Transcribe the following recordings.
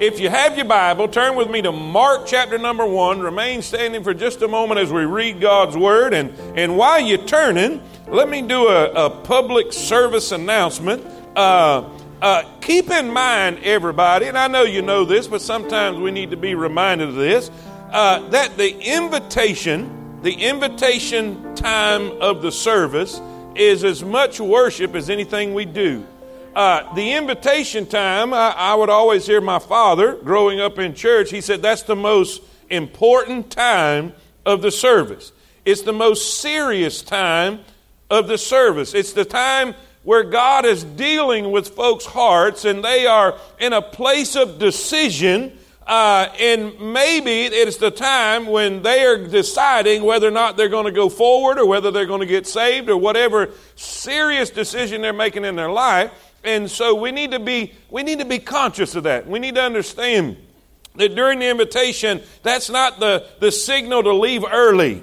If you have your Bible, turn with me to Mark chapter number one. Remain standing for just a moment as we read God's Word. And, and while you're turning, let me do a, a public service announcement. Uh, uh, keep in mind, everybody, and I know you know this, but sometimes we need to be reminded of this, uh, that the invitation, the invitation time of the service is as much worship as anything we do. Uh, the invitation time, I, I would always hear my father growing up in church, he said that's the most important time of the service. It's the most serious time of the service. It's the time where God is dealing with folks' hearts and they are in a place of decision. Uh, and maybe it's the time when they are deciding whether or not they're going to go forward or whether they're going to get saved or whatever serious decision they're making in their life. And so we need to be we need to be conscious of that. We need to understand that during the invitation, that's not the, the signal to leave early.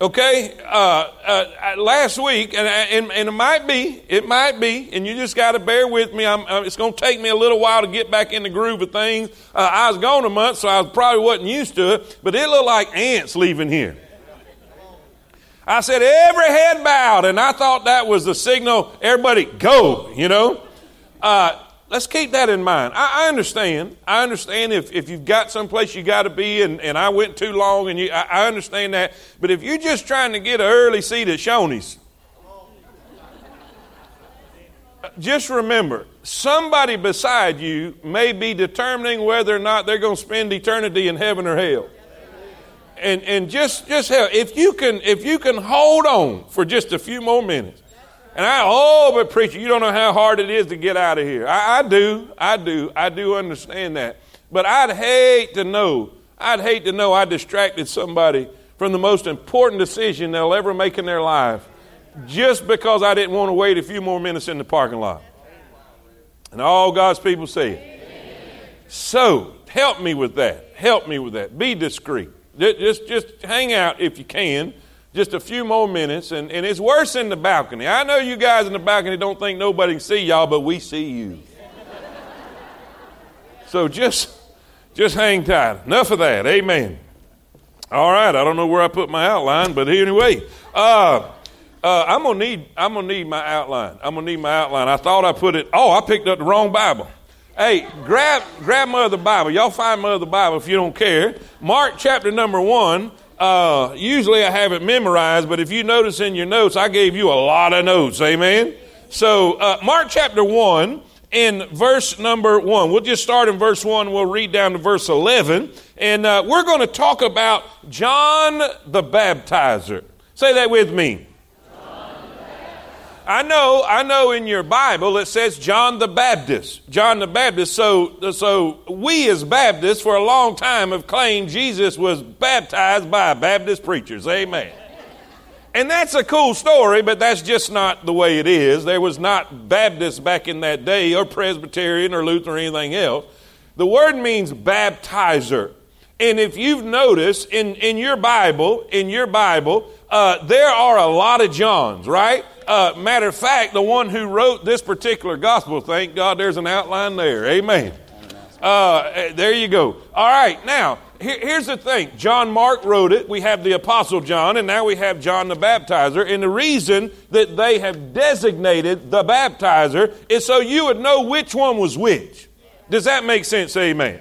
Okay, uh, uh, uh last week, and, and, and, it might be, it might be, and you just got to bear with me. I'm, uh, it's going to take me a little while to get back in the groove of things. Uh, I was gone a month, so I probably wasn't used to it, but it looked like ants leaving here. I said, every head bowed, and I thought that was the signal, everybody go, you know. Uh, let's keep that in mind. I, I, understand. I understand if, if you've got someplace you got to be, and, and I went too long, and you, I, I understand that. But if you're just trying to get an early seat at Shoney's, just remember somebody beside you may be determining whether or not they're going to spend eternity in heaven or hell and, and just, just help. If you can, if you can hold on for just a few more minutes. And I, oh, but preacher, you don't know how hard it is to get out of here. I, I do, I do, I do understand that. But I'd hate to know, I'd hate to know I distracted somebody from the most important decision they'll ever make in their life just because I didn't want to wait a few more minutes in the parking lot. And all God's people say So, help me with that. Help me with that. Be discreet. Just, just hang out if you can, just a few more minutes. And, and it's worse in the balcony. I know you guys in the balcony don't think nobody can see y'all, but we see you. so just, just hang tight. Enough of that. Amen. All right. I don't know where I put my outline, but anyway, uh, uh, I'm gonna need I'm gonna need my outline. I'm gonna need my outline. I thought I put it. Oh, I picked up the wrong Bible. Hey, grab grab Mother Bible. Y'all find Mother Bible if you don't care. Mark chapter number one. Uh, usually I have it memorized, but if you notice in your notes, I gave you a lot of notes. Amen. So uh, Mark chapter one in verse number one. We'll just start in verse one. We'll read down to verse eleven, and uh, we're going to talk about John the Baptizer. Say that with me. I know, I know in your Bible it says John the Baptist. John the Baptist. So, so we as Baptists for a long time have claimed Jesus was baptized by Baptist preachers. Amen. And that's a cool story, but that's just not the way it is. There was not Baptist back in that day, or Presbyterian, or Lutheran, or anything else. The word means baptizer. And if you've noticed in, in your Bible, in your Bible, uh, there are a lot of Johns, right? Uh, matter of fact, the one who wrote this particular gospel, thank God there's an outline there. Amen. Uh, there you go. All right, now, here, here's the thing John Mark wrote it. We have the Apostle John, and now we have John the Baptizer. And the reason that they have designated the baptizer is so you would know which one was which. Does that make sense? Amen.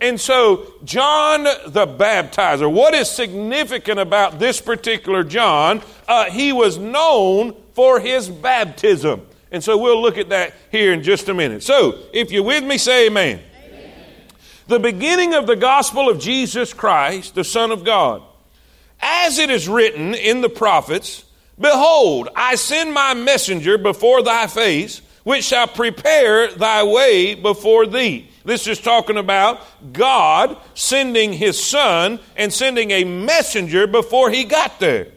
And so, John the Baptizer, what is significant about this particular John? Uh, he was known for his baptism. And so we'll look at that here in just a minute. So, if you're with me, say amen. amen. The beginning of the gospel of Jesus Christ, the Son of God. As it is written in the prophets, Behold, I send my messenger before thy face, which shall prepare thy way before thee. This is talking about God sending his son and sending a messenger before he got there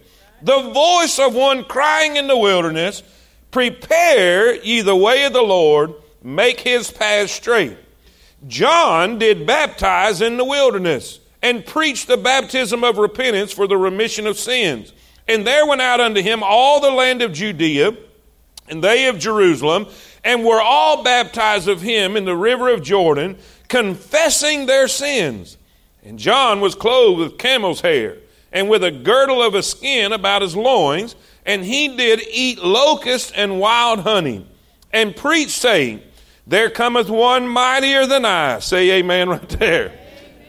the voice of one crying in the wilderness, Prepare ye the way of the Lord, make his path straight. John did baptize in the wilderness and preached the baptism of repentance for the remission of sins. And there went out unto him all the land of Judea, and they of Jerusalem, and were all baptized of him in the river of Jordan, confessing their sins. And John was clothed with camel's hair, and with a girdle of a skin about his loins, and he did eat locusts and wild honey, and preached, saying, There cometh one mightier than I. Say amen right there. Amen.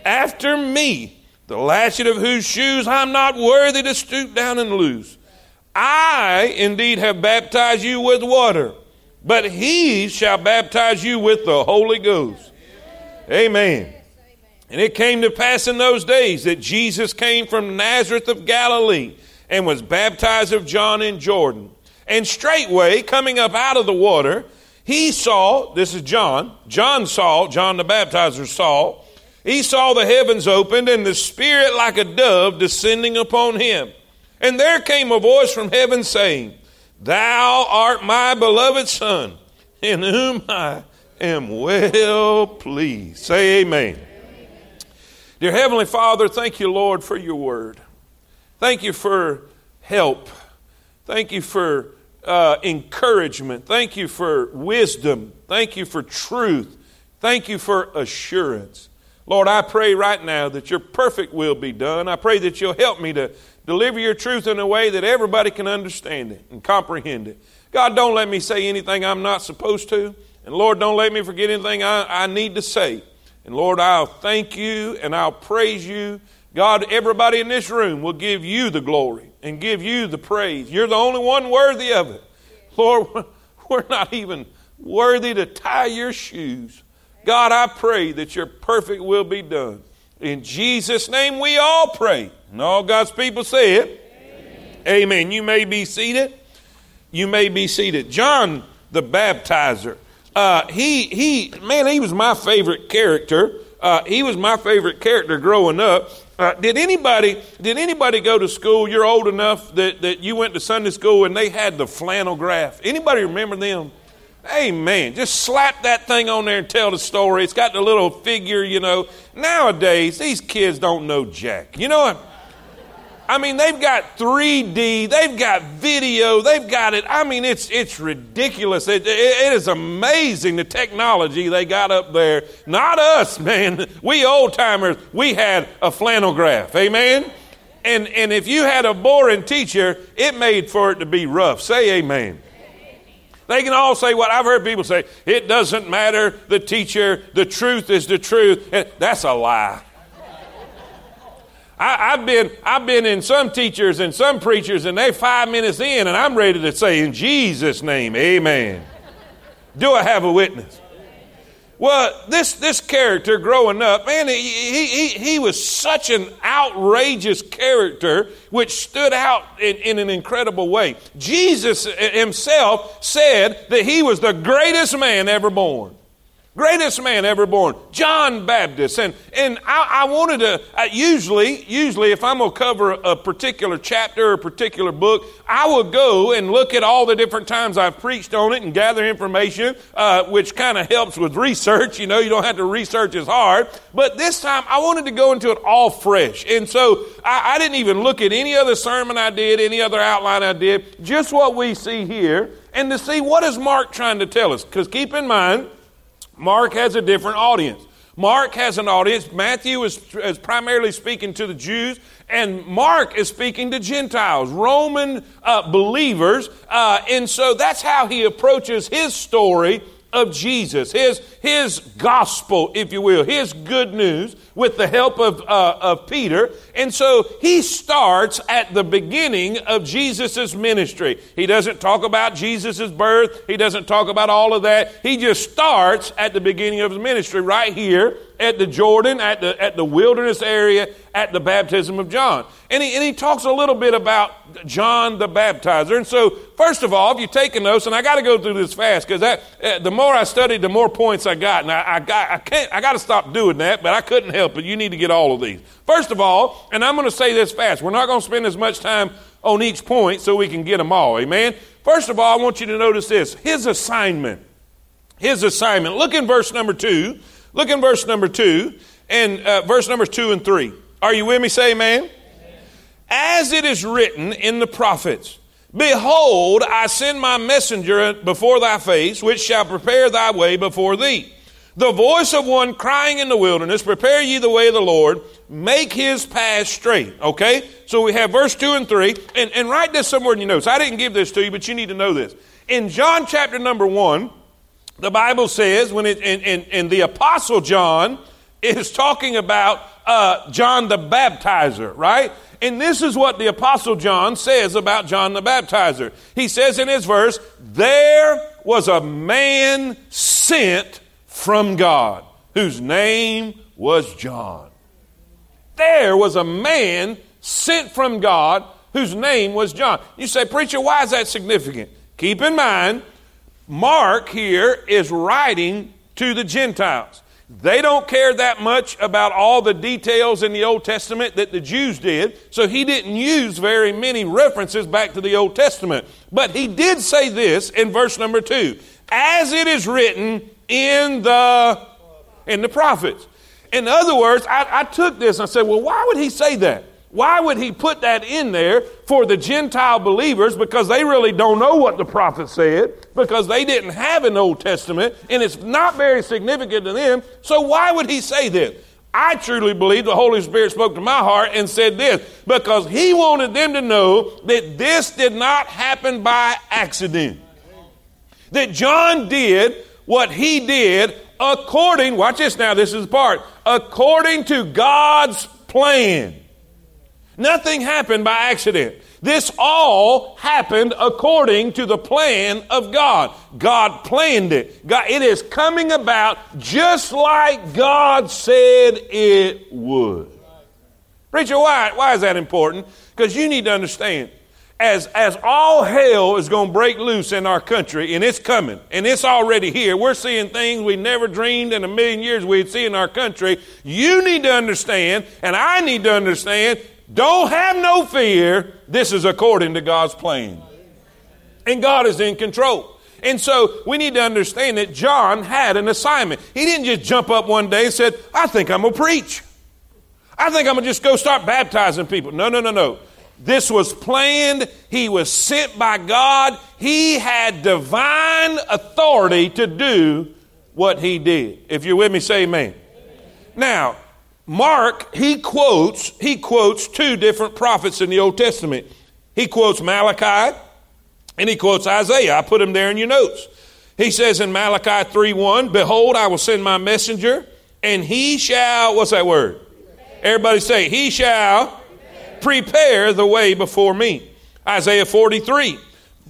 After me, the latchet of whose shoes I'm not worthy to stoop down and loose. I indeed have baptized you with water but he shall baptize you with the Holy Ghost. Amen. And it came to pass in those days that Jesus came from Nazareth of Galilee and was baptized of John in Jordan. And straightway, coming up out of the water, he saw, this is John, John saw, John the baptizer saw, he saw the heavens opened and the Spirit like a dove descending upon him. And there came a voice from heaven saying, Thou art my beloved Son, in whom I am well pleased. Say amen. Dear Heavenly Father, thank you, Lord, for your word. Thank you for help. Thank you for uh, encouragement. Thank you for wisdom. Thank you for truth. Thank you for assurance. Lord, I pray right now that your perfect will be done. I pray that you'll help me to Deliver your truth in a way that everybody can understand it and comprehend it. God, don't let me say anything I'm not supposed to. And Lord, don't let me forget anything I, I need to say. And Lord, I'll thank you and I'll praise you. God, everybody in this room will give you the glory and give you the praise. You're the only one worthy of it. Lord, we're not even worthy to tie your shoes. God, I pray that your perfect will be done. In Jesus' name we all pray. And all God's people say it. Amen. Amen. You may be seated. You may be seated. John the Baptizer. Uh, he, he, man, he was my favorite character. Uh, he was my favorite character growing up. Uh, did anybody did anybody go to school? You're old enough that, that you went to Sunday school and they had the flannel graph. Anybody remember them? Hey man, Just slap that thing on there and tell the story. It's got the little figure, you know. Nowadays, these kids don't know jack. You know what? I mean, they've got 3D, they've got video, they've got it. I mean, it's it's ridiculous. It, it, it is amazing the technology they got up there. Not us, man. We old timers, we had a flannel graph. Amen. And and if you had a boring teacher, it made for it to be rough. Say amen. They can all say what I've heard people say, it doesn't matter, the teacher, the truth is the truth. That's a lie. I, have been, I've been in some teachers and some preachers, and they five minutes in, and I'm ready to say, in Jesus' name, amen. Do I have a witness? Well, this, this character growing up, man, he, he, he was such an outrageous character which stood out in, in an incredible way. Jesus himself said that he was the greatest man ever born. Greatest man ever born, John Baptist. And, and I, I wanted to, uh, usually, usually if I'm going to cover a particular chapter or a particular book, I will go and look at all the different times I've preached on it and gather information, uh, which kind of helps with research. You know, you don't have to research as hard. But this time I wanted to go into it all fresh. And so I, I didn't even look at any other sermon I did, any other outline I did, just what we see here, and to see what is Mark trying to tell us. Because keep in mind, Mark has a different audience. Mark has an audience. Matthew is, is primarily speaking to the Jews, and Mark is speaking to Gentiles, Roman uh, believers. Uh, and so that's how he approaches his story of Jesus, his, his gospel, if you will, his good news with the help of, uh, of Peter. And so he starts at the beginning of Jesus' ministry. He doesn't talk about Jesus' birth, he doesn't talk about all of that. He just starts at the beginning of his ministry right here at the Jordan, at the, at the wilderness area, at the baptism of John. And he, and he talks a little bit about John the baptizer. And so, first of all, if you're taking notes, and I got to go through this fast because uh, the more I studied, the more points I got. And I, I, got, I, can't, I got to stop doing that, but I couldn't help it. You need to get all of these. First of all, and I'm going to say this fast, we're not going to spend as much time on each point so we can get them all. Amen? First of all, I want you to notice this his assignment. His assignment. Look in verse number two. Look in verse number two and uh, verse numbers two and three. Are you with me? Say amen. As it is written in the prophets, Behold, I send my messenger before thy face, which shall prepare thy way before thee. The voice of one crying in the wilderness, Prepare ye the way of the Lord, make his path straight. Okay? So we have verse 2 and 3. And, and write this somewhere in your notes. I didn't give this to you, but you need to know this. In John chapter number 1, the Bible says, when it, and, and, and the Apostle John is talking about uh, John the Baptizer, right? And this is what the Apostle John says about John the Baptizer. He says in his verse, There was a man sent from God whose name was John. There was a man sent from God whose name was John. You say, Preacher, why is that significant? Keep in mind, Mark here is writing to the Gentiles. They don't care that much about all the details in the Old Testament that the Jews did, so he didn't use very many references back to the Old Testament. But he did say this in verse number two as it is written in the in the prophets. In other words, I, I took this and I said, well, why would he say that? Why would he put that in there for the Gentile believers? Because they really don't know what the prophet said, because they didn't have an Old Testament, and it's not very significant to them. So why would he say this? I truly believe the Holy Spirit spoke to my heart and said this because he wanted them to know that this did not happen by accident. That John did what he did according, watch this now, this is the part, according to God's plan. Nothing happened by accident. This all happened according to the plan of God. God planned it. God, it is coming about just like God said it would. Preacher, why, why is that important? Because you need to understand as, as all hell is going to break loose in our country, and it's coming, and it's already here. We're seeing things we never dreamed in a million years we'd see in our country. You need to understand, and I need to understand, don't have no fear. This is according to God's plan. And God is in control. And so we need to understand that John had an assignment. He didn't just jump up one day and said, I think I'm going to preach. I think I'm going to just go start baptizing people. No, no, no, no. This was planned. He was sent by God. He had divine authority to do what he did. If you're with me, say amen. amen. Now, Mark, he quotes, he quotes two different prophets in the Old Testament. He quotes Malachi and he quotes Isaiah. I put them there in your notes. He says in Malachi 3 1, Behold, I will send my messenger, and he shall, what's that word? Everybody say, He shall prepare the way before me. Isaiah 43,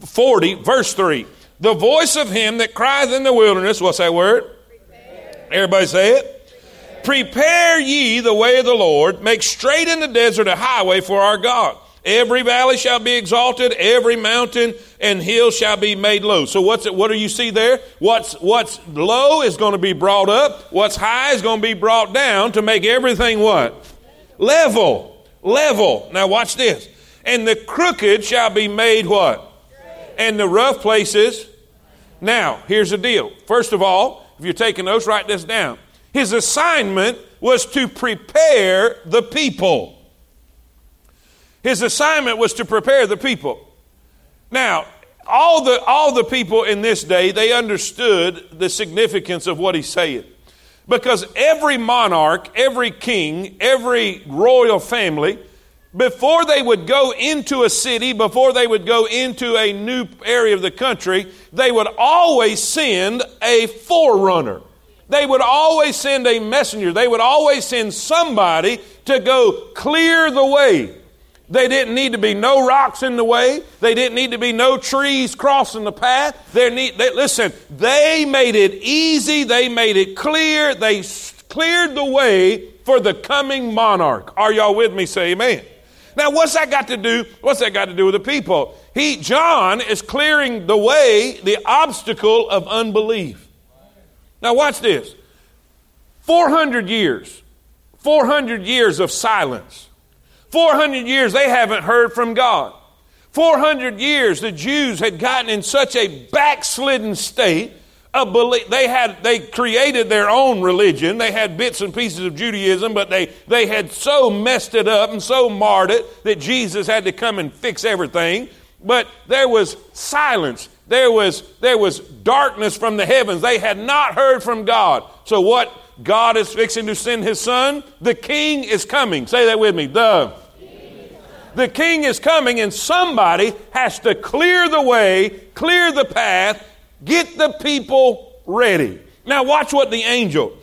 40, verse 3. The voice of him that crieth in the wilderness, what's that word? Prepare. Everybody say it. Prepare ye the way of the Lord, make straight in the desert a highway for our God. Every valley shall be exalted, every mountain and hill shall be made low. So what's it, what do you see there? What's what's low is going to be brought up, what's high is going to be brought down to make everything what? Level. Level. Now watch this. And the crooked shall be made what? And the rough places. Now, here's the deal. First of all, if you're taking notes, write this down. His assignment was to prepare the people. His assignment was to prepare the people. Now, all the, all the people in this day, they understood the significance of what he's saying. Because every monarch, every king, every royal family, before they would go into a city, before they would go into a new area of the country, they would always send a forerunner. They would always send a messenger. They would always send somebody to go clear the way. They didn't need to be no rocks in the way. They didn't need to be no trees crossing the path. There need, they, listen, they made it easy. They made it clear. They cleared the way for the coming monarch. Are y'all with me? Say amen. Now, what's that got to do? What's that got to do with the people? He, John, is clearing the way, the obstacle of unbelief. Now, watch this 400 years, 400 years of silence. 400 years they haven't heard from God. 400 years the Jews had gotten in such a backslidden state of belief. They had, they created their own religion. They had bits and pieces of Judaism, but they, they had so messed it up and so marred it that Jesus had to come and fix everything. but there was silence. There was, there was darkness from the heavens. They had not heard from God. So, what God is fixing to send his son? The king is coming. Say that with me. The, the king is coming, and somebody has to clear the way, clear the path, get the people ready. Now, watch what the angel,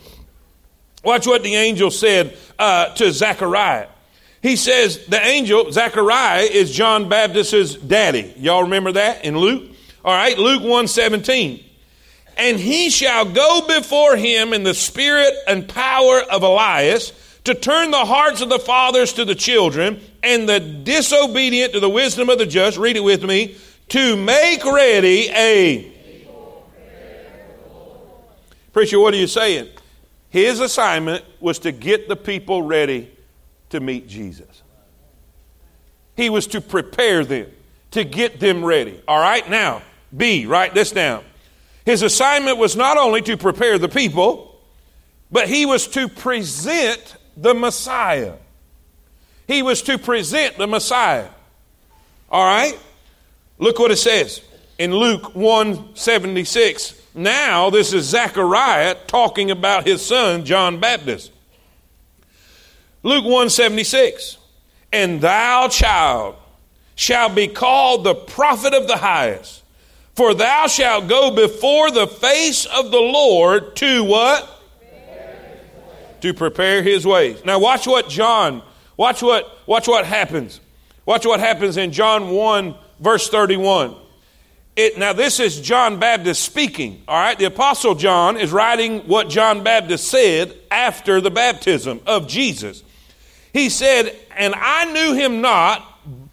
watch what the angel said uh, to Zechariah. He says the angel, Zechariah, is John Baptist's daddy. Y'all remember that in Luke? All right, Luke 1 17. And he shall go before him in the spirit and power of Elias to turn the hearts of the fathers to the children and the disobedient to the wisdom of the just. Read it with me. To make ready a. Preacher, what are you saying? His assignment was to get the people ready to meet Jesus. He was to prepare them, to get them ready. All right, now, B, write this down. His assignment was not only to prepare the people, but he was to present the Messiah. He was to present the Messiah. All right? Look what it says in Luke 176. Now, this is Zechariah talking about his son, John Baptist. Luke 176. And thou, child, shall be called the prophet of the highest for thou shalt go before the face of the Lord to what? to prepare his ways. Now watch what John, watch what watch what happens. Watch what happens in John 1 verse 31. It, now this is John Baptist speaking, all right? The apostle John is writing what John Baptist said after the baptism of Jesus. He said, "And I knew him not,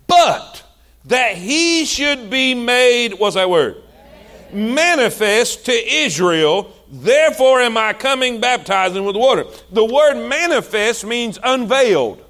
but that he should be made, what's that word? Manifest to Israel. Therefore am I coming baptizing with water. The word manifest means unveiled.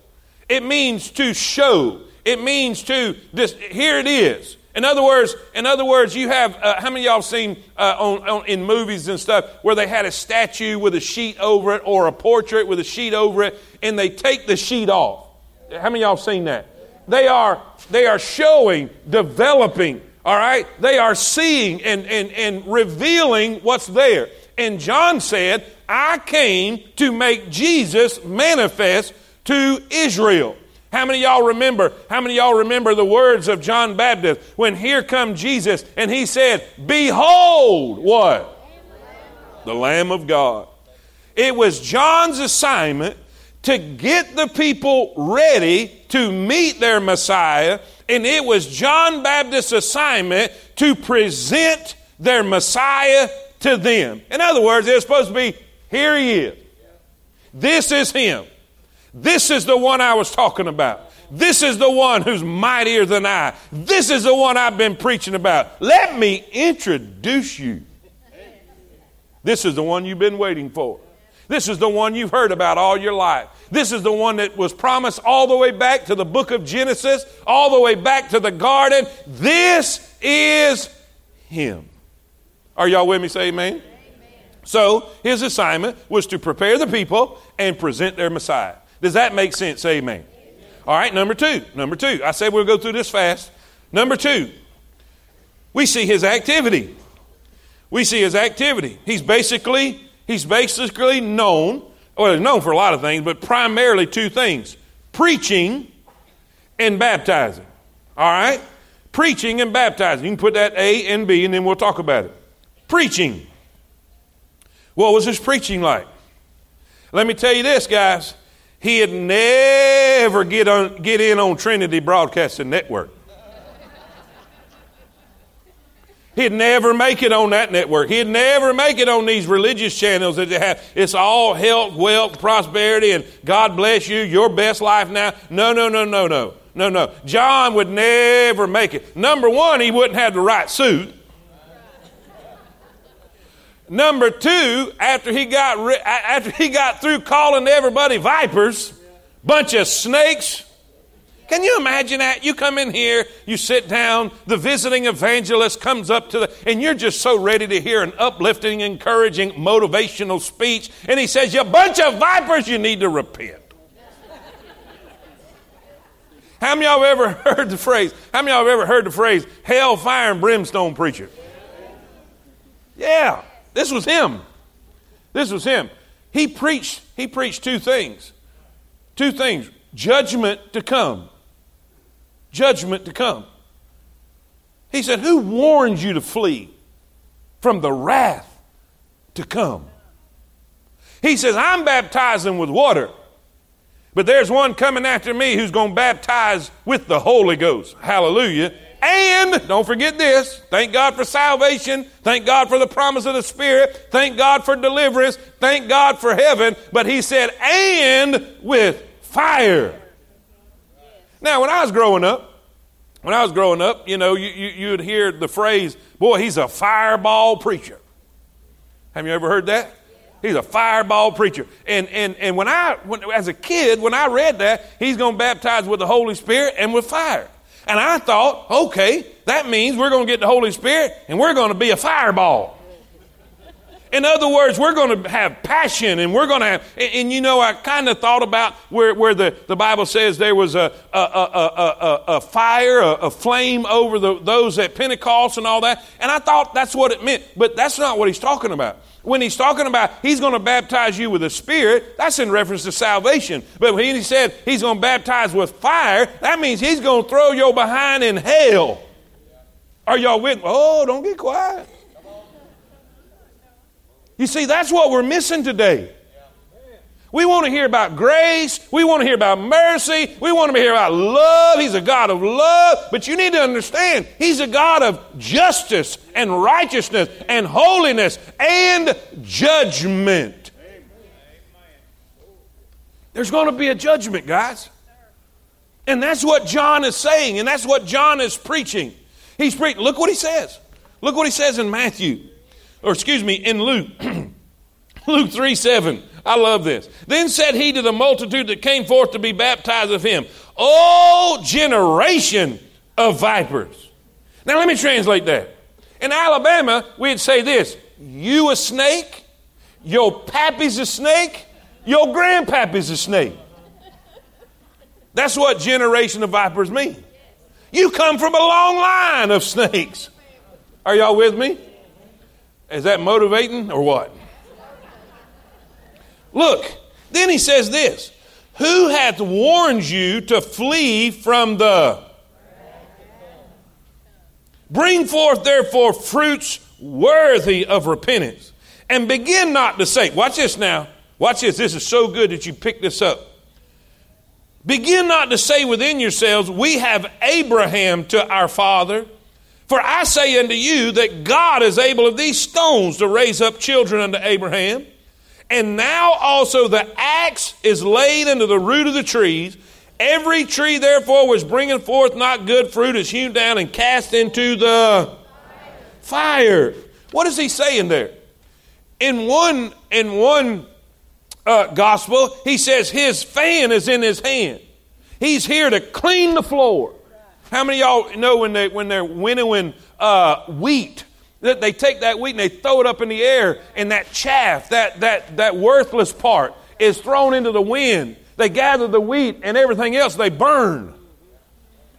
It means to show. It means to this. Here it is. In other words, in other words, you have uh, how many y'all seen uh, on, on, in movies and stuff where they had a statue with a sheet over it or a portrait with a sheet over it, and they take the sheet off. How many y'all seen that? They are, they are showing, developing, all right? They are seeing and, and, and revealing what's there. And John said, I came to make Jesus manifest to Israel. How many y'all remember? How many y'all remember the words of John Baptist when here come Jesus and he said, Behold, what? The Lamb of God. It was John's assignment to get the people ready to meet their Messiah, and it was John Baptist's assignment to present their Messiah to them. In other words, was supposed to be here he is. This is him. This is the one I was talking about. This is the one who's mightier than I. This is the one I've been preaching about. Let me introduce you. This is the one you've been waiting for. This is the one you've heard about all your life. This is the one that was promised all the way back to the book of Genesis, all the way back to the garden. This is Him. Are y'all with me? Say amen. amen. So, his assignment was to prepare the people and present their Messiah. Does that make sense? Say amen. amen. All right, number two. Number two. I said we'll go through this fast. Number two, we see his activity. We see his activity. He's basically He's basically known, well, he's known for a lot of things, but primarily two things preaching and baptizing. All right? Preaching and baptizing. You can put that A and B, and then we'll talk about it. Preaching. What was his preaching like? Let me tell you this, guys. He'd never get, on, get in on Trinity Broadcasting Network. He'd never make it on that network. He'd never make it on these religious channels that they have. It's all health, wealth, prosperity, and God bless you, your best life now. No, no, no, no, no. No, no. John would never make it. Number one, he wouldn't have the right suit. Number two, after he got after he got through calling everybody vipers, bunch of snakes, can you imagine that? You come in here, you sit down, the visiting evangelist comes up to the, and you're just so ready to hear an uplifting, encouraging, motivational speech, and he says, You bunch of vipers, you need to repent. How many of y'all have ever heard the phrase? How many of y'all ever heard the phrase hell, fire, and brimstone preacher? Yeah, this was him. This was him. He preached, he preached two things. Two things. Judgment to come. Judgment to come. He said, Who warns you to flee from the wrath to come? He says, I'm baptizing with water, but there's one coming after me who's going to baptize with the Holy Ghost. Hallelujah. And don't forget this thank God for salvation. Thank God for the promise of the Spirit. Thank God for deliverance. Thank God for heaven. But he said, and with fire. Now, when I was growing up, when I was growing up, you know, you, you, you'd hear the phrase, boy, he's a fireball preacher. Have you ever heard that? He's a fireball preacher. And, and, and when I, when, as a kid, when I read that, he's going to baptize with the Holy Spirit and with fire. And I thought, okay, that means we're going to get the Holy Spirit and we're going to be a fireball. In other words, we're going to have passion and we're going to have, and, and you know, I kind of thought about where, where the, the Bible says there was a, a, a, a fire, a, flame over the, those at Pentecost and all that. And I thought that's what it meant. But that's not what he's talking about. When he's talking about he's going to baptize you with the Spirit, that's in reference to salvation. But when he said he's going to baptize with fire, that means he's going to throw your behind in hell. Are y'all with? Oh, don't get quiet. You see, that's what we're missing today. We want to hear about grace. We want to hear about mercy. We want to hear about love. He's a God of love. But you need to understand, He's a God of justice and righteousness and holiness and judgment. There's going to be a judgment, guys. And that's what John is saying, and that's what John is preaching. He's preaching. Look what he says. Look what he says in Matthew or excuse me, in Luke. Luke 3 7. I love this. Then said he to the multitude that came forth to be baptized of him, O generation of vipers. Now let me translate that. In Alabama, we'd say this You a snake, your pappy's a snake, your grandpappy's a snake. That's what generation of vipers mean. You come from a long line of snakes. Are y'all with me? Is that motivating or what? Look, then he says this Who hath warned you to flee from the. Bring forth therefore fruits worthy of repentance, and begin not to say, Watch this now. Watch this. This is so good that you pick this up. Begin not to say within yourselves, We have Abraham to our father. For I say unto you that God is able of these stones to raise up children unto Abraham. And now also the axe is laid unto the root of the trees. Every tree, therefore, which bringeth forth not good fruit is hewn down and cast into the fire. What is he saying there? In one, in one uh, gospel, he says his fan is in his hand. He's here to clean the floor. How many y'all know when, they, when they're winnowing uh, wheat, that they take that wheat and they throw it up in the air, and that chaff, that, that, that worthless part, is thrown into the wind. They gather the wheat and everything else, they burn.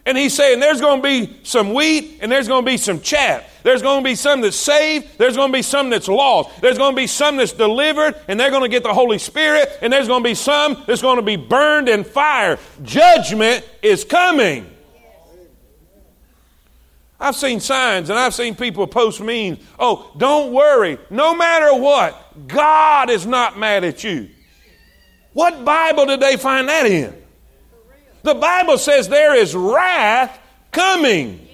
And he's saying there's going to be some wheat and there's going to be some chaff. There's going to be some that's saved. There's going to be some that's lost. There's going to be some that's delivered and they're going to get the Holy Spirit. And there's going to be some that's going to be burned in fire. Judgment is coming. I've seen signs and I've seen people post memes. Oh, don't worry. No matter what, God is not mad at you. What Bible did they find that in? The Bible says there is wrath coming.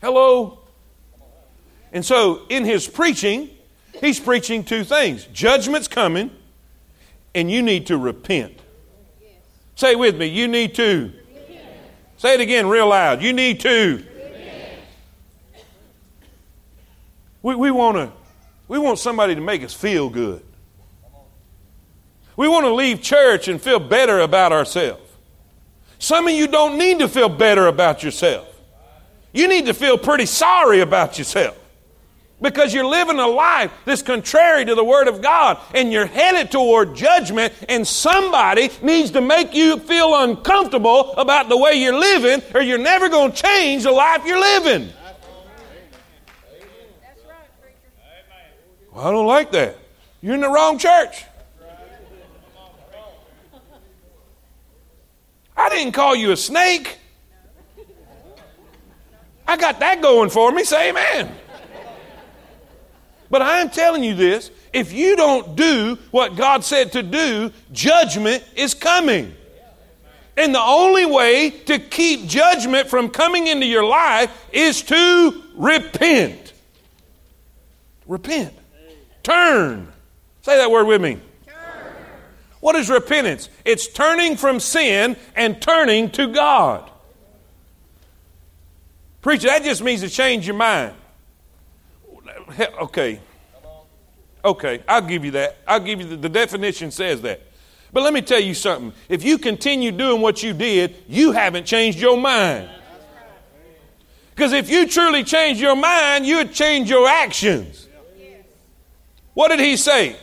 Hello? And so in his preaching, he's preaching two things judgment's coming, and you need to repent. Say with me, you need to Say it again real loud. You need to. We, we, wanna, we want somebody to make us feel good. We want to leave church and feel better about ourselves. Some of you don't need to feel better about yourself. You need to feel pretty sorry about yourself. Because you're living a life that's contrary to the Word of God and you're headed toward judgment, and somebody needs to make you feel uncomfortable about the way you're living, or you're never going to change the life you're living. Well, I don't like that. You're in the wrong church. I didn't call you a snake. I got that going for me. Say amen. But I am telling you this if you don't do what God said to do, judgment is coming. And the only way to keep judgment from coming into your life is to repent. Repent. Turn. Say that word with me. Turn. What is repentance? It's turning from sin and turning to God. Preacher, that just means to change your mind. Okay. Okay, I'll give you that. I'll give you the, the definition says that. But let me tell you something. If you continue doing what you did, you haven't changed your mind. Because if you truly change your mind, you would change your actions. What did he say?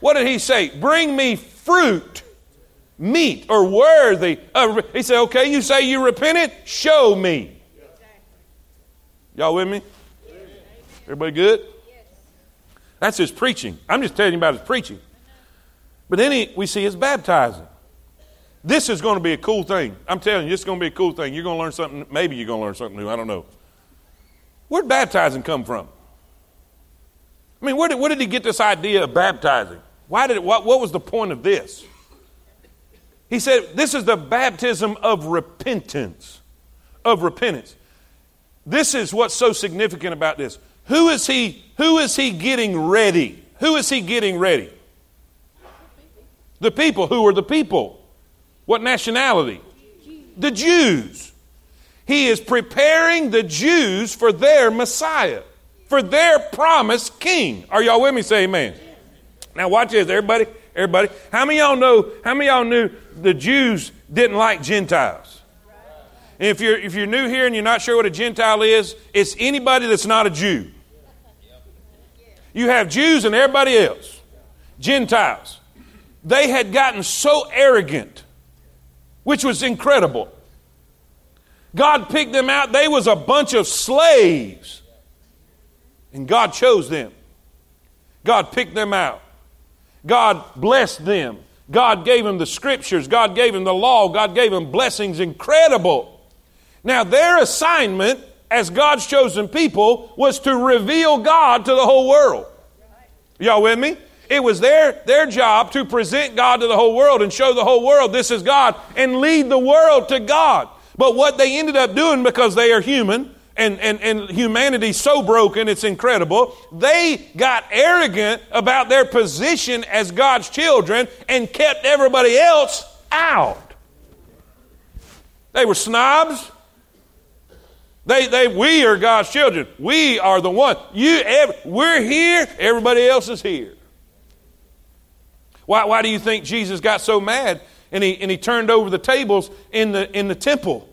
What did he say? Bring me fruit, meat, or worthy. Of, he said, okay, you say you repented? Show me. Y'all with me? Everybody good? That's his preaching. I'm just telling you about his preaching. But then he, we see his baptizing. This is going to be a cool thing. I'm telling you, this is going to be a cool thing. You're going to learn something. Maybe you're going to learn something new. I don't know. Where'd baptizing come from? I mean, where did, where did he get this idea of baptizing? Why did it, what, what was the point of this? He said, This is the baptism of repentance. Of repentance. This is what's so significant about this. Who is he, who is he getting ready? Who is he getting ready? The people. Who are the people? What nationality? The Jews. He is preparing the Jews for their Messiah, for their promised king. Are y'all with me? Say amen. Now watch this, everybody. Everybody. How many y'all know, how many y'all knew the Jews didn't like Gentiles? And if you're, if you're new here and you're not sure what a Gentile is, it's anybody that's not a Jew. You have Jews and everybody else, Gentiles. They had gotten so arrogant, which was incredible. God picked them out. They was a bunch of slaves. And God chose them. God picked them out. God blessed them. God gave them the scriptures. God gave them the law. God gave them blessings incredible. Now, their assignment as God's chosen people was to reveal God to the whole world. Y'all with me? It was their, their job to present God to the whole world and show the whole world this is God and lead the world to God. But what they ended up doing because they are human and, and, and humanity's so broken, it's incredible. They got arrogant about their position as God's children and kept everybody else out. They were snobs. They, they, we are God's children. We are the one. You, every, we're here. Everybody else is here. Why, why do you think Jesus got so mad and he, and he turned over the tables in the, in the temple?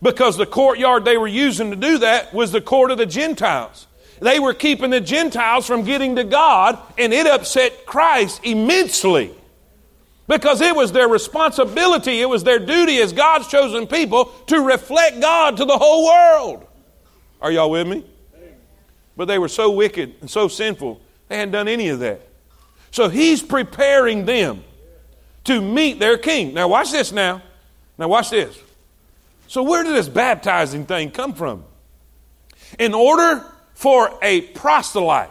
Because the courtyard they were using to do that was the court of the Gentiles. They were keeping the Gentiles from getting to God, and it upset Christ immensely. Because it was their responsibility, it was their duty as God's chosen people to reflect God to the whole world. Are y'all with me? But they were so wicked and so sinful, they hadn't done any of that. So he's preparing them to meet their king. Now, watch this now. Now, watch this. So, where did this baptizing thing come from? In order for a proselyte,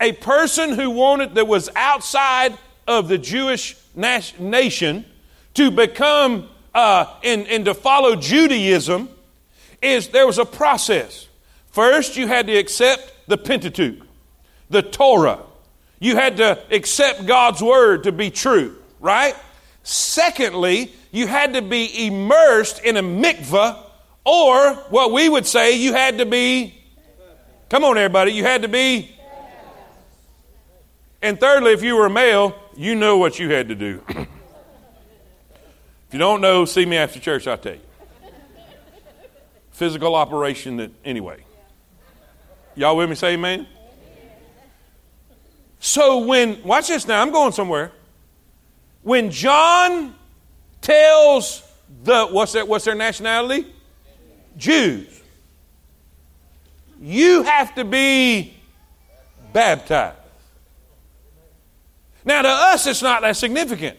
a person who wanted that was outside of the Jewish nation to become uh, and, and to follow Judaism is there was a process. First, you had to accept the Pentateuch, the Torah. You had to accept God's word to be true, right? Secondly, you had to be immersed in a mikvah, or what we would say, you had to be, come on, everybody, you had to be. And thirdly, if you were a male, you know what you had to do. if you don't know, see me after church, I'll tell you. Physical operation that, anyway. Y'all with me say amen? So when, watch this now, I'm going somewhere. When John tells the, what's their, what's their nationality? Jews. You have to be baptized. Now, to us, it's not that significant.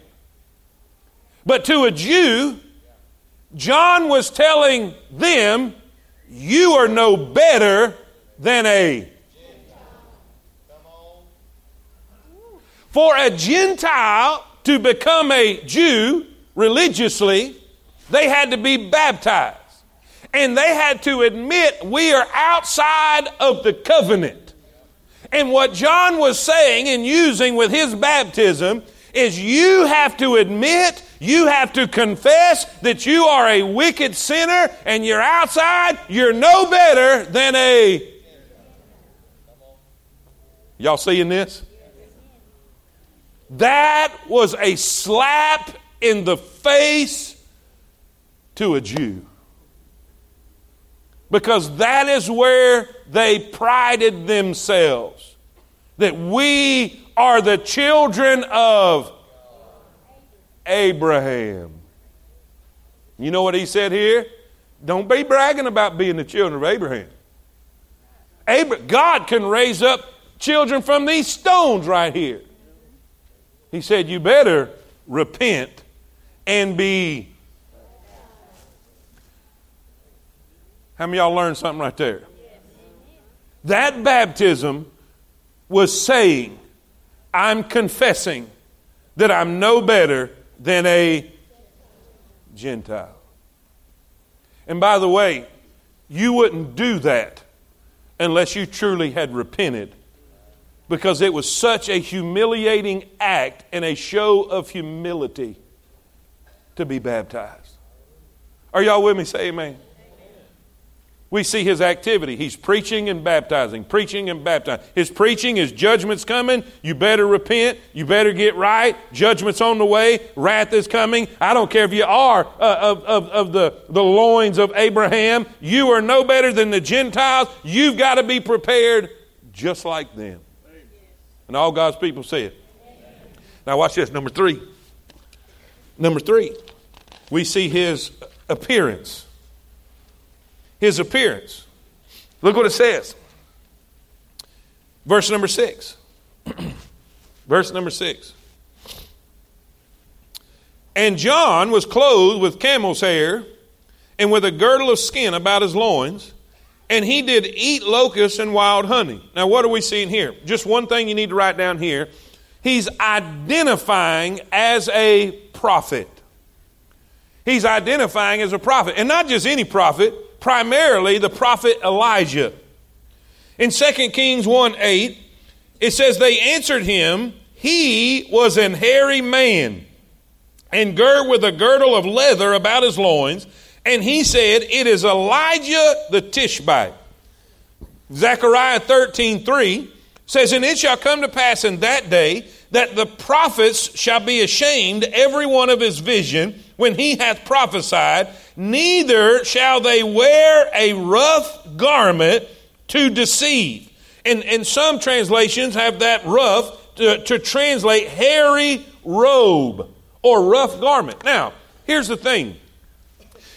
But to a Jew, John was telling them, You are no better than a. Gentile. For a Gentile to become a Jew religiously, they had to be baptized. And they had to admit we are outside of the covenant. And what John was saying and using with his baptism is you have to admit, you have to confess that you are a wicked sinner and you're outside, you're no better than a. Y'all seeing this? That was a slap in the face to a Jew. Because that is where they prided themselves. That we are the children of Abraham. You know what he said here? Don't be bragging about being the children of Abraham. God can raise up children from these stones right here. He said, You better repent and be. How many y'all learned something right there? That baptism was saying, I'm confessing that I'm no better than a Gentile. And by the way, you wouldn't do that unless you truly had repented because it was such a humiliating act and a show of humility to be baptized. Are y'all with me? Say amen. We see his activity. He's preaching and baptizing, preaching and baptizing. His preaching is judgment's coming. You better repent. You better get right. Judgment's on the way. Wrath is coming. I don't care if you are uh, of, of, of the, the loins of Abraham. You are no better than the Gentiles. You've got to be prepared just like them. And all God's people say it. Now, watch this. Number three. Number three, we see his appearance. His appearance. Look what it says. Verse number six. Verse number six. And John was clothed with camel's hair and with a girdle of skin about his loins and he did eat locusts and wild honey. Now, what are we seeing here? Just one thing you need to write down here. He's identifying as a prophet. He's identifying as a prophet, and not just any prophet, primarily the prophet Elijah. In 2 Kings 1 8, it says, They answered him, He was an hairy man, and girt with a girdle of leather about his loins and he said, It is Elijah the Tishbite. Zechariah 13 3 says, And it shall come to pass in that day that the prophets shall be ashamed, every one of his vision, when he hath prophesied, neither shall they wear a rough garment to deceive. And, and some translations have that rough to, to translate hairy robe or rough garment. Now, here's the thing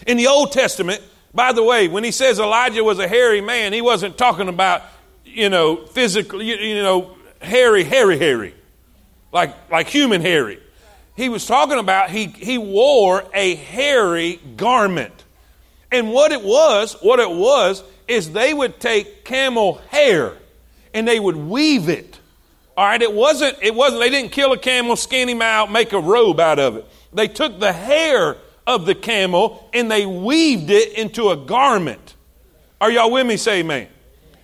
in the Old Testament, by the way, when he says Elijah was a hairy man, he wasn't talking about, you know, physically, you know, hairy, hairy, hairy, like, like human hairy. He was talking about he, he wore a hairy garment. And what it was, what it was, is they would take camel hair and they would weave it. All right, it wasn't, it wasn't, they didn't kill a camel, skin him out, make a robe out of it. They took the hair of the camel and they weaved it into a garment. Are y'all with me? Say amen.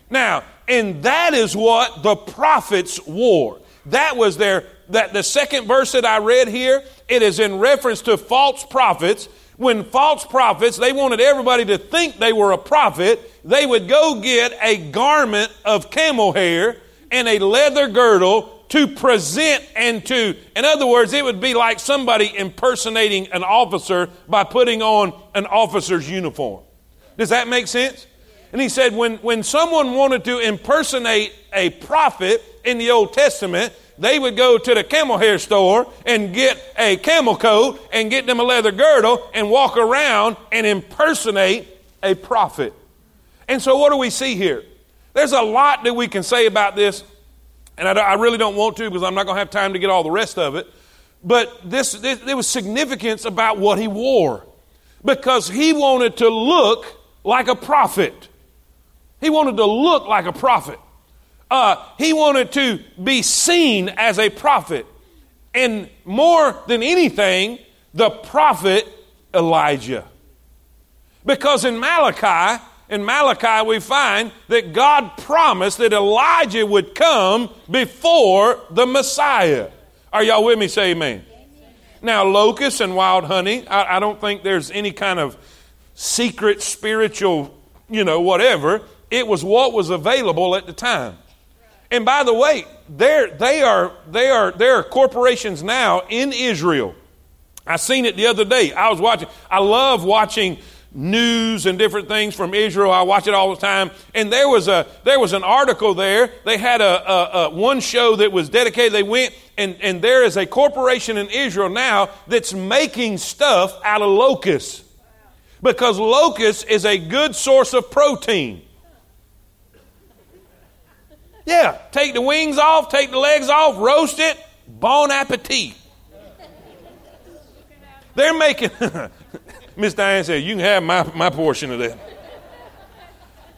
Now, and that is what the prophets wore. That was their, that the second verse that I read here, it is in reference to false prophets. When false prophets, they wanted everybody to think they were a prophet, they would go get a garment of camel hair and a leather girdle to present and to, in other words, it would be like somebody impersonating an officer by putting on an officer's uniform. Does that make sense? And he said, when, when someone wanted to impersonate a prophet in the Old Testament, they would go to the camel hair store and get a camel coat and get them a leather girdle and walk around and impersonate a prophet. And so, what do we see here? There's a lot that we can say about this, and I, I really don't want to because I'm not going to have time to get all the rest of it. But this, this, there was significance about what he wore because he wanted to look like a prophet. He wanted to look like a prophet. Uh, he wanted to be seen as a prophet. And more than anything, the prophet Elijah. Because in Malachi, in Malachi, we find that God promised that Elijah would come before the Messiah. Are y'all with me? Say amen. amen. Now, locusts and wild honey, I, I don't think there's any kind of secret spiritual, you know, whatever. It was what was available at the time. And by the way, there they are they are there are corporations now in Israel. I seen it the other day. I was watching. I love watching news and different things from Israel. I watch it all the time. And there was a there was an article there. They had a, a, a, one show that was dedicated. They went and and there is a corporation in Israel now that's making stuff out of locusts because locust is a good source of protein. Yeah, take the wings off, take the legs off, roast it. Bon appetit. They're making, Miss Diane said, you can have my, my portion of that.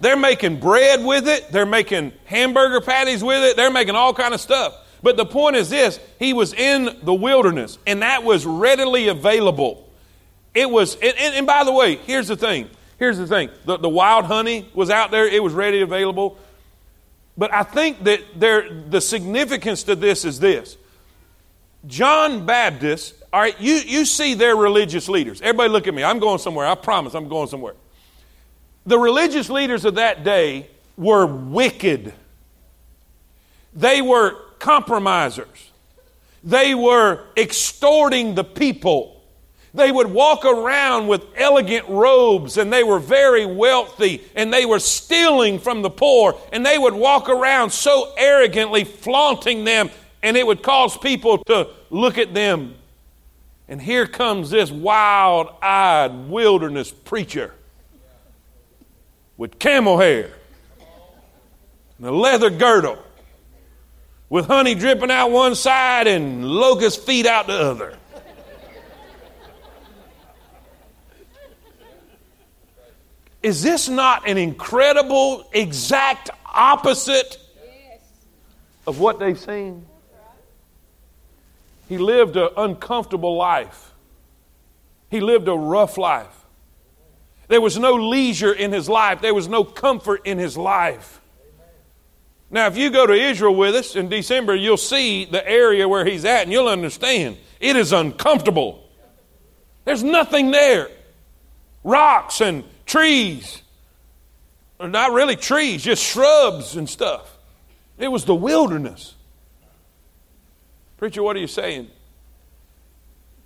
They're making bread with it. They're making hamburger patties with it. They're making all kind of stuff. But the point is this, he was in the wilderness and that was readily available. It was, and, and, and by the way, here's the thing. Here's the thing. The, the wild honey was out there. It was ready available. But I think that there, the significance to this is this. John Baptist, all right, you, you see their religious leaders. Everybody look at me. I'm going somewhere. I promise I'm going somewhere. The religious leaders of that day were wicked. They were compromisers. They were extorting the people. They would walk around with elegant robes and they were very wealthy and they were stealing from the poor and they would walk around so arrogantly flaunting them and it would cause people to look at them. And here comes this wild eyed wilderness preacher with camel hair and a leather girdle with honey dripping out one side and locust feet out the other. Is this not an incredible, exact opposite of what they've seen? He lived an uncomfortable life. He lived a rough life. There was no leisure in his life, there was no comfort in his life. Now, if you go to Israel with us in December, you'll see the area where he's at and you'll understand it is uncomfortable. There's nothing there. Rocks and trees. Not really trees, just shrubs and stuff. It was the wilderness. Preacher, what are you saying?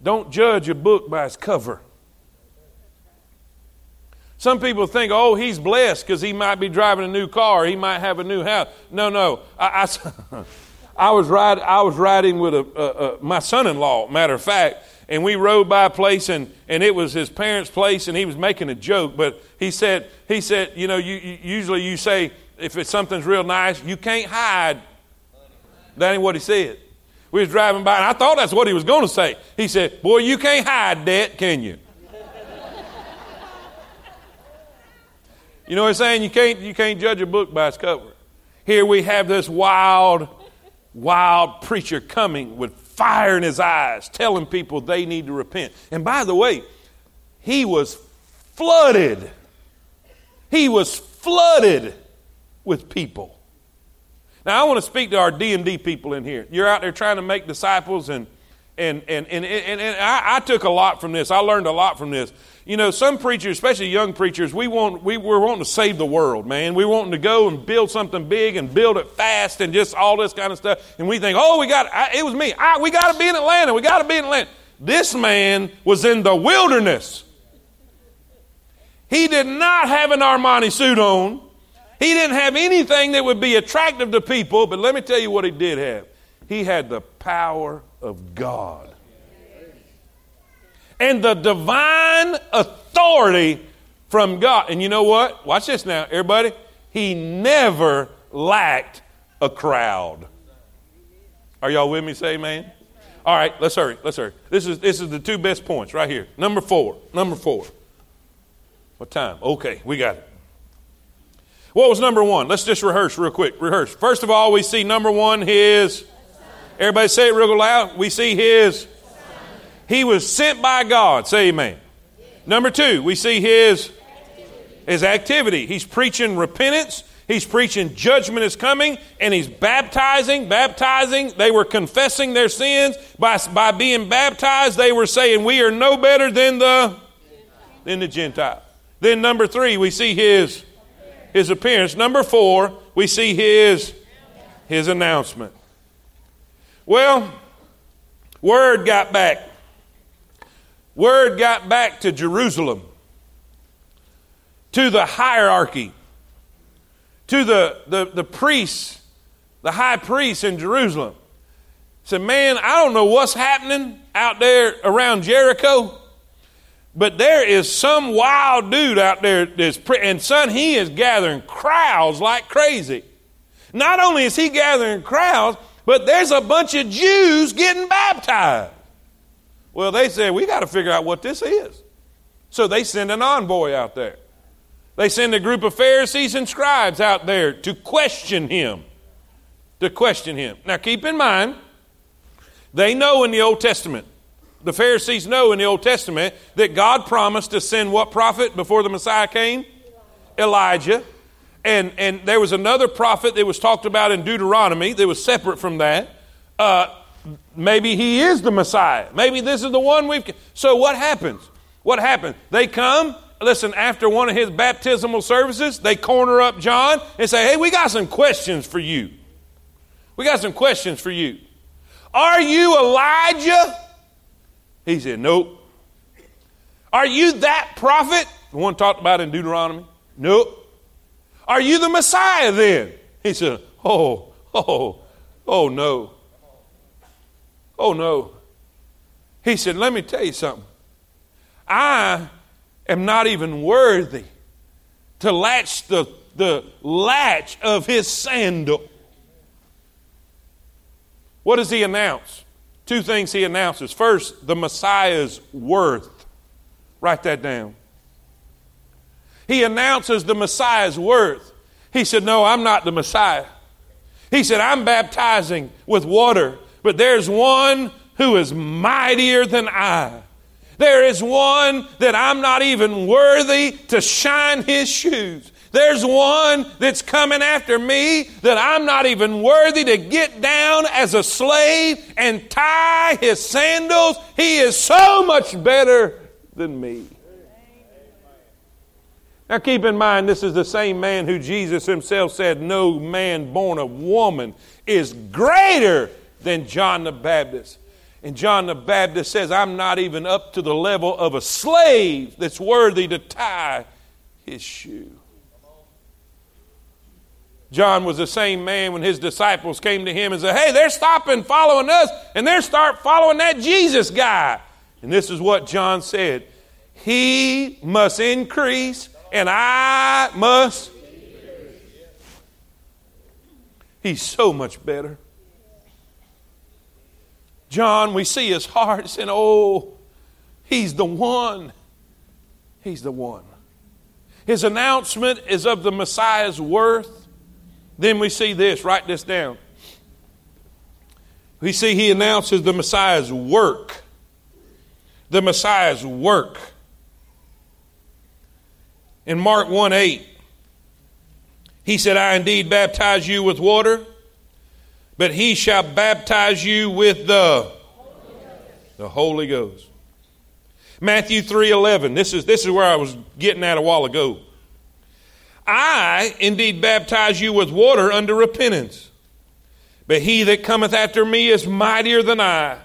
Don't judge a book by its cover. Some people think, oh, he's blessed because he might be driving a new car, he might have a new house. No, no. I, I, I was, ride, I was riding with a, a, a my son in law, matter of fact, and we rode by a place and, and it was his parents' place and he was making a joke, but he said, he said, you know, you, you usually you say if it's something's real nice, you can't hide. That ain't what he said. We was driving by and I thought that's what he was going to say. He said, boy, you can't hide that, can you? you know what I'm saying? You can't, you can't judge a book by its cover. Here we have this wild, wild preacher coming with fire in his eyes, telling people they need to repent. And by the way, he was flooded. He was flooded with people. Now I want to speak to our DMD people in here. You're out there trying to make disciples and and and and, and, and I, I took a lot from this. I learned a lot from this. You know, some preachers, especially young preachers, we want we, we're wanting to save the world, man. We're wanting to go and build something big and build it fast and just all this kind of stuff. And we think, oh, we got I, it was me. I, we got to be in Atlanta. We got to be in Atlanta. This man was in the wilderness. He did not have an Armani suit on. He didn't have anything that would be attractive to people, but let me tell you what he did have. He had the power of God and the divine authority from God. And you know what? Watch this now, everybody. He never lacked a crowd. Are y'all with me? Say amen. All right, let's hurry. Let's hurry. This is this is the two best points right here. Number four. Number four. What time? Okay, we got it. What was number one? Let's just rehearse real quick. Rehearse. First of all, we see number one his. Everybody say it real loud. We see his. He was sent by God. Say amen. Number two, we see his his activity. He's preaching repentance. He's preaching judgment is coming, and he's baptizing, baptizing. They were confessing their sins by, by being baptized. They were saying, "We are no better than the than the Gentile." Then number three, we see his his appearance. Number four, we see his his announcement. Well, word got back. Word got back to Jerusalem, to the hierarchy to the, the, the priests, the high priests in Jerusalem. Said, Man, I don't know what's happening out there around Jericho, but there is some wild dude out there that's, pre- and son, he is gathering crowds like crazy. Not only is he gathering crowds, but there's a bunch of Jews getting baptized. Well, they said, We got to figure out what this is. So they send an envoy out there. They send a group of Pharisees and scribes out there to question him. To question him. Now keep in mind, they know in the Old Testament, the Pharisees know in the Old Testament that God promised to send what prophet before the Messiah came? Elijah. And, and there was another prophet that was talked about in Deuteronomy that was separate from that. Uh, maybe he is the Messiah. Maybe this is the one we've. So what happens? What happens? They come, listen, after one of his baptismal services, they corner up John and say, Hey, we got some questions for you. We got some questions for you. Are you Elijah? He said, Nope. Are you that prophet? The one talked about in Deuteronomy? Nope. Are you the Messiah then? He said, Oh, oh, oh no. Oh no. He said, Let me tell you something. I am not even worthy to latch the, the latch of his sandal. What does he announce? Two things he announces. First, the Messiah's worth. Write that down. He announces the Messiah's worth. He said, No, I'm not the Messiah. He said, I'm baptizing with water, but there's one who is mightier than I. There is one that I'm not even worthy to shine his shoes. There's one that's coming after me that I'm not even worthy to get down as a slave and tie his sandals. He is so much better than me. Now keep in mind, this is the same man who Jesus himself said, No man born of woman is greater than John the Baptist. And John the Baptist says, I'm not even up to the level of a slave that's worthy to tie his shoe. John was the same man when his disciples came to him and said, Hey, they're stopping following us and they're start following that Jesus guy. And this is what John said He must increase and I must. He's so much better. John, we see his heart saying, Oh, he's the one. He's the one. His announcement is of the Messiah's worth. Then we see this, write this down. We see he announces the Messiah's work. The Messiah's work. In Mark 1 8, he said, I indeed baptize you with water but he shall baptize you with the the Holy Ghost. Matthew 3:11. This is this is where I was getting at a while ago. I indeed baptize you with water unto repentance. But he that cometh after me is mightier than I,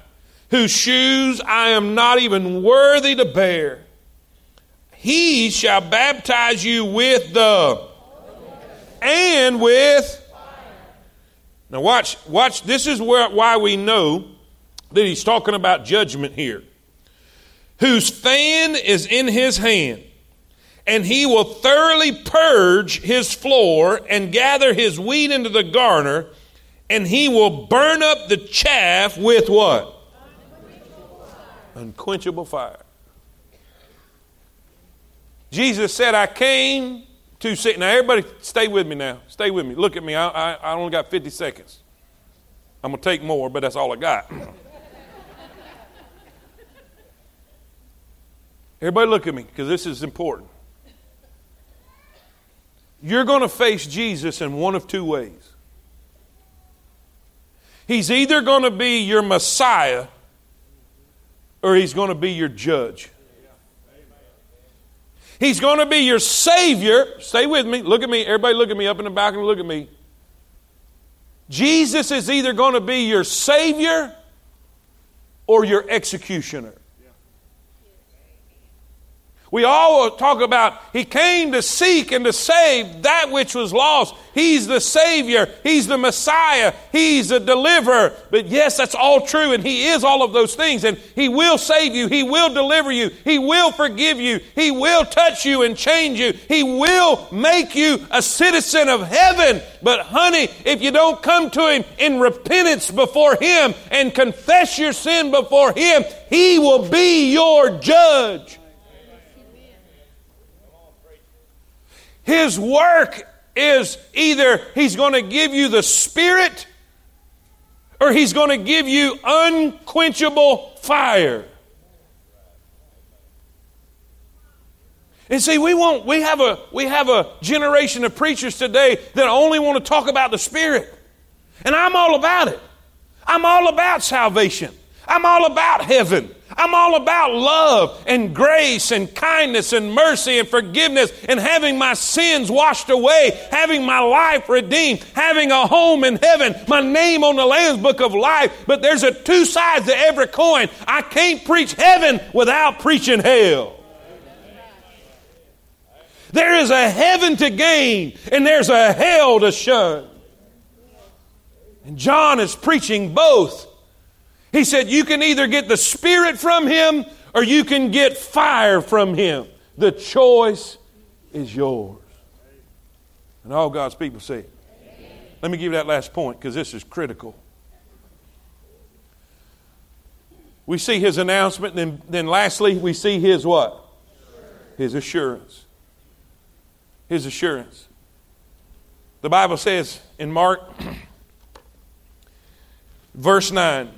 whose shoes I am not even worthy to bear. He shall baptize you with the and with now watch watch this is where why we know that he's talking about judgment here. Whose fan is in his hand and he will thoroughly purge his floor and gather his wheat into the garner and he will burn up the chaff with what? Unquenchable fire Jesus said, I came to see. Now, everybody, stay with me now. Stay with me. Look at me. I, I, I only got 50 seconds. I'm going to take more, but that's all I got. Everybody, look at me because this is important. You're going to face Jesus in one of two ways. He's either going to be your Messiah or he's going to be your judge. He's going to be your Savior. Stay with me. Look at me. Everybody, look at me up in the balcony. Look at me. Jesus is either going to be your Savior or your executioner. We all talk about He came to seek and to save that which was lost. He's the Savior. He's the Messiah. He's the deliverer. But yes, that's all true, and He is all of those things. And He will save you. He will deliver you. He will forgive you. He will touch you and change you. He will make you a citizen of heaven. But honey, if you don't come to Him in repentance before Him and confess your sin before Him, He will be your judge. His work is either He's going to give you the Spirit or He's going to give you unquenchable fire. And see, we want we have a we have a generation of preachers today that only want to talk about the Spirit. And I'm all about it. I'm all about salvation. I'm all about heaven. I'm all about love and grace and kindness and mercy and forgiveness and having my sins washed away, having my life redeemed, having a home in heaven, my name on the Lamb's Book of Life. But there's a two sides to every coin. I can't preach heaven without preaching hell. There is a heaven to gain and there's a hell to shun. And John is preaching both. He said, You can either get the Spirit from Him or you can get fire from Him. The choice is yours. And all God's people say it. Let me give you that last point because this is critical. We see his announcement, and then, then lastly, we see his what? His assurance. His assurance. The Bible says in Mark, verse 9,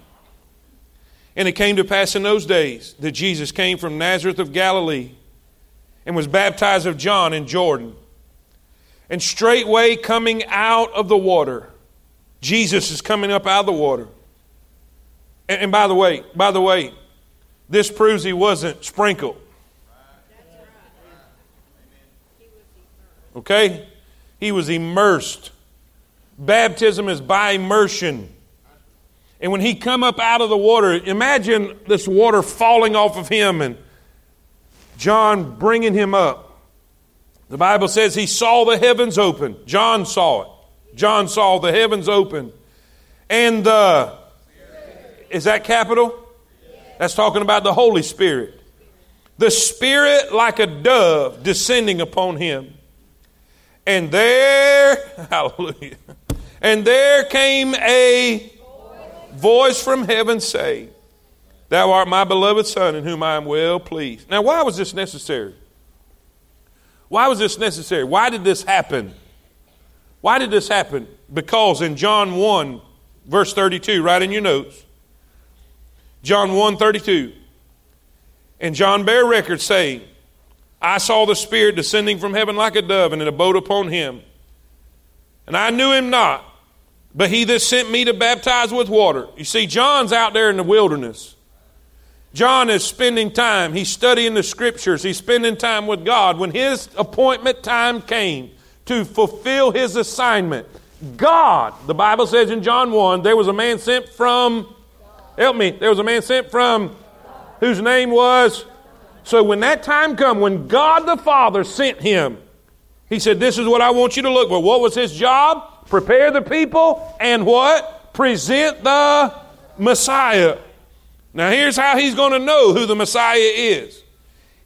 and it came to pass in those days that Jesus came from Nazareth of Galilee and was baptized of John in Jordan. And straightway coming out of the water, Jesus is coming up out of the water. And, and by the way, by the way, this proves he wasn't sprinkled. Okay? He was immersed. Baptism is by immersion. And when he come up out of the water, imagine this water falling off of him and John bringing him up. The Bible says he saw the heavens open. John saw it. John saw the heavens open. And uh, is that capital? That's talking about the Holy Spirit. The Spirit like a dove descending upon him. And there, hallelujah, and there came a voice from heaven say, Thou art my beloved Son, in whom I am well pleased. Now, why was this necessary? Why was this necessary? Why did this happen? Why did this happen? Because in John 1, verse 32, write in your notes, John 1 32, and John bare record saying, I saw the Spirit descending from heaven like a dove, and it abode upon him. And I knew him not, but he that sent me to baptize with water. You see, John's out there in the wilderness. John is spending time. He's studying the scriptures. He's spending time with God. When his appointment time came to fulfill his assignment, God, the Bible says in John 1, there was a man sent from, help me, there was a man sent from whose name was So when that time come, when God the Father sent him, he said, This is what I want you to look for. What was his job? Prepare the people and what? Present the Messiah. Now here's how he's going to know who the Messiah is.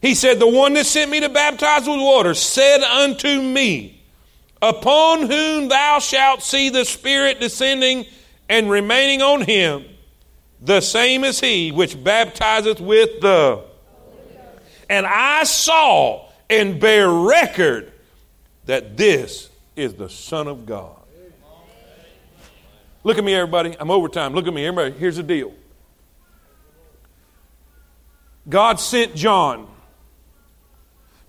He said, The one that sent me to baptize with water said unto me, Upon whom thou shalt see the Spirit descending and remaining on him, the same is he which baptizeth with the. And I saw and bear record that this is the Son of God. Look at me, everybody. I'm over time. Look at me, everybody. Here's the deal God sent John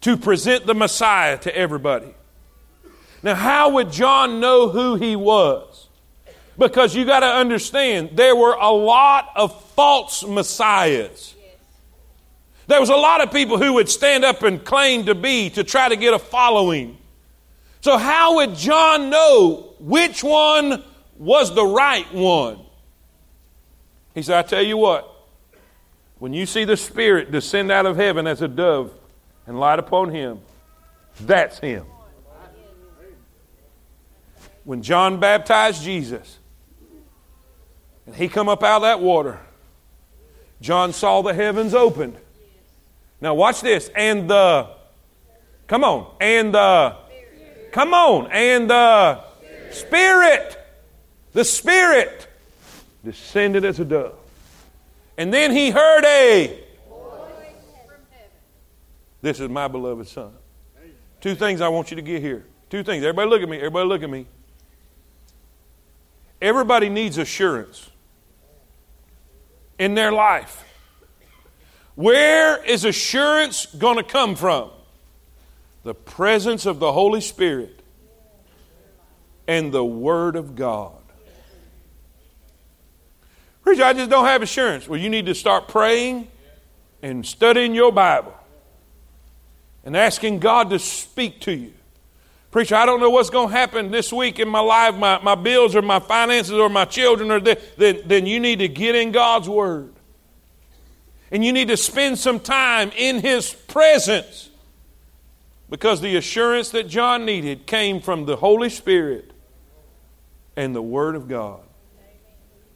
to present the Messiah to everybody. Now, how would John know who he was? Because you got to understand, there were a lot of false messiahs. There was a lot of people who would stand up and claim to be to try to get a following. So, how would John know which one was the right one? He said, I tell you what, when you see the Spirit descend out of heaven as a dove and light upon him, that's him. When John baptized Jesus and he come up out of that water, John saw the heavens opened. Now watch this. And the come on, and the come on, and the Spirit, the Spirit descended as a dove. And then he heard a This is my beloved Son. Two things I want you to get here. Two things. Everybody look at me. Everybody look at me. Everybody needs assurance in their life. Where is assurance going to come from? The presence of the Holy Spirit and the Word of God. Preacher, I just don't have assurance. Well, you need to start praying and studying your Bible and asking God to speak to you. Preacher, I don't know what's going to happen this week in my life, my, my bills or my finances or my children, or the, then, then you need to get in God's Word. And you need to spend some time in His presence because the assurance that John needed came from the Holy Spirit and the Word of God.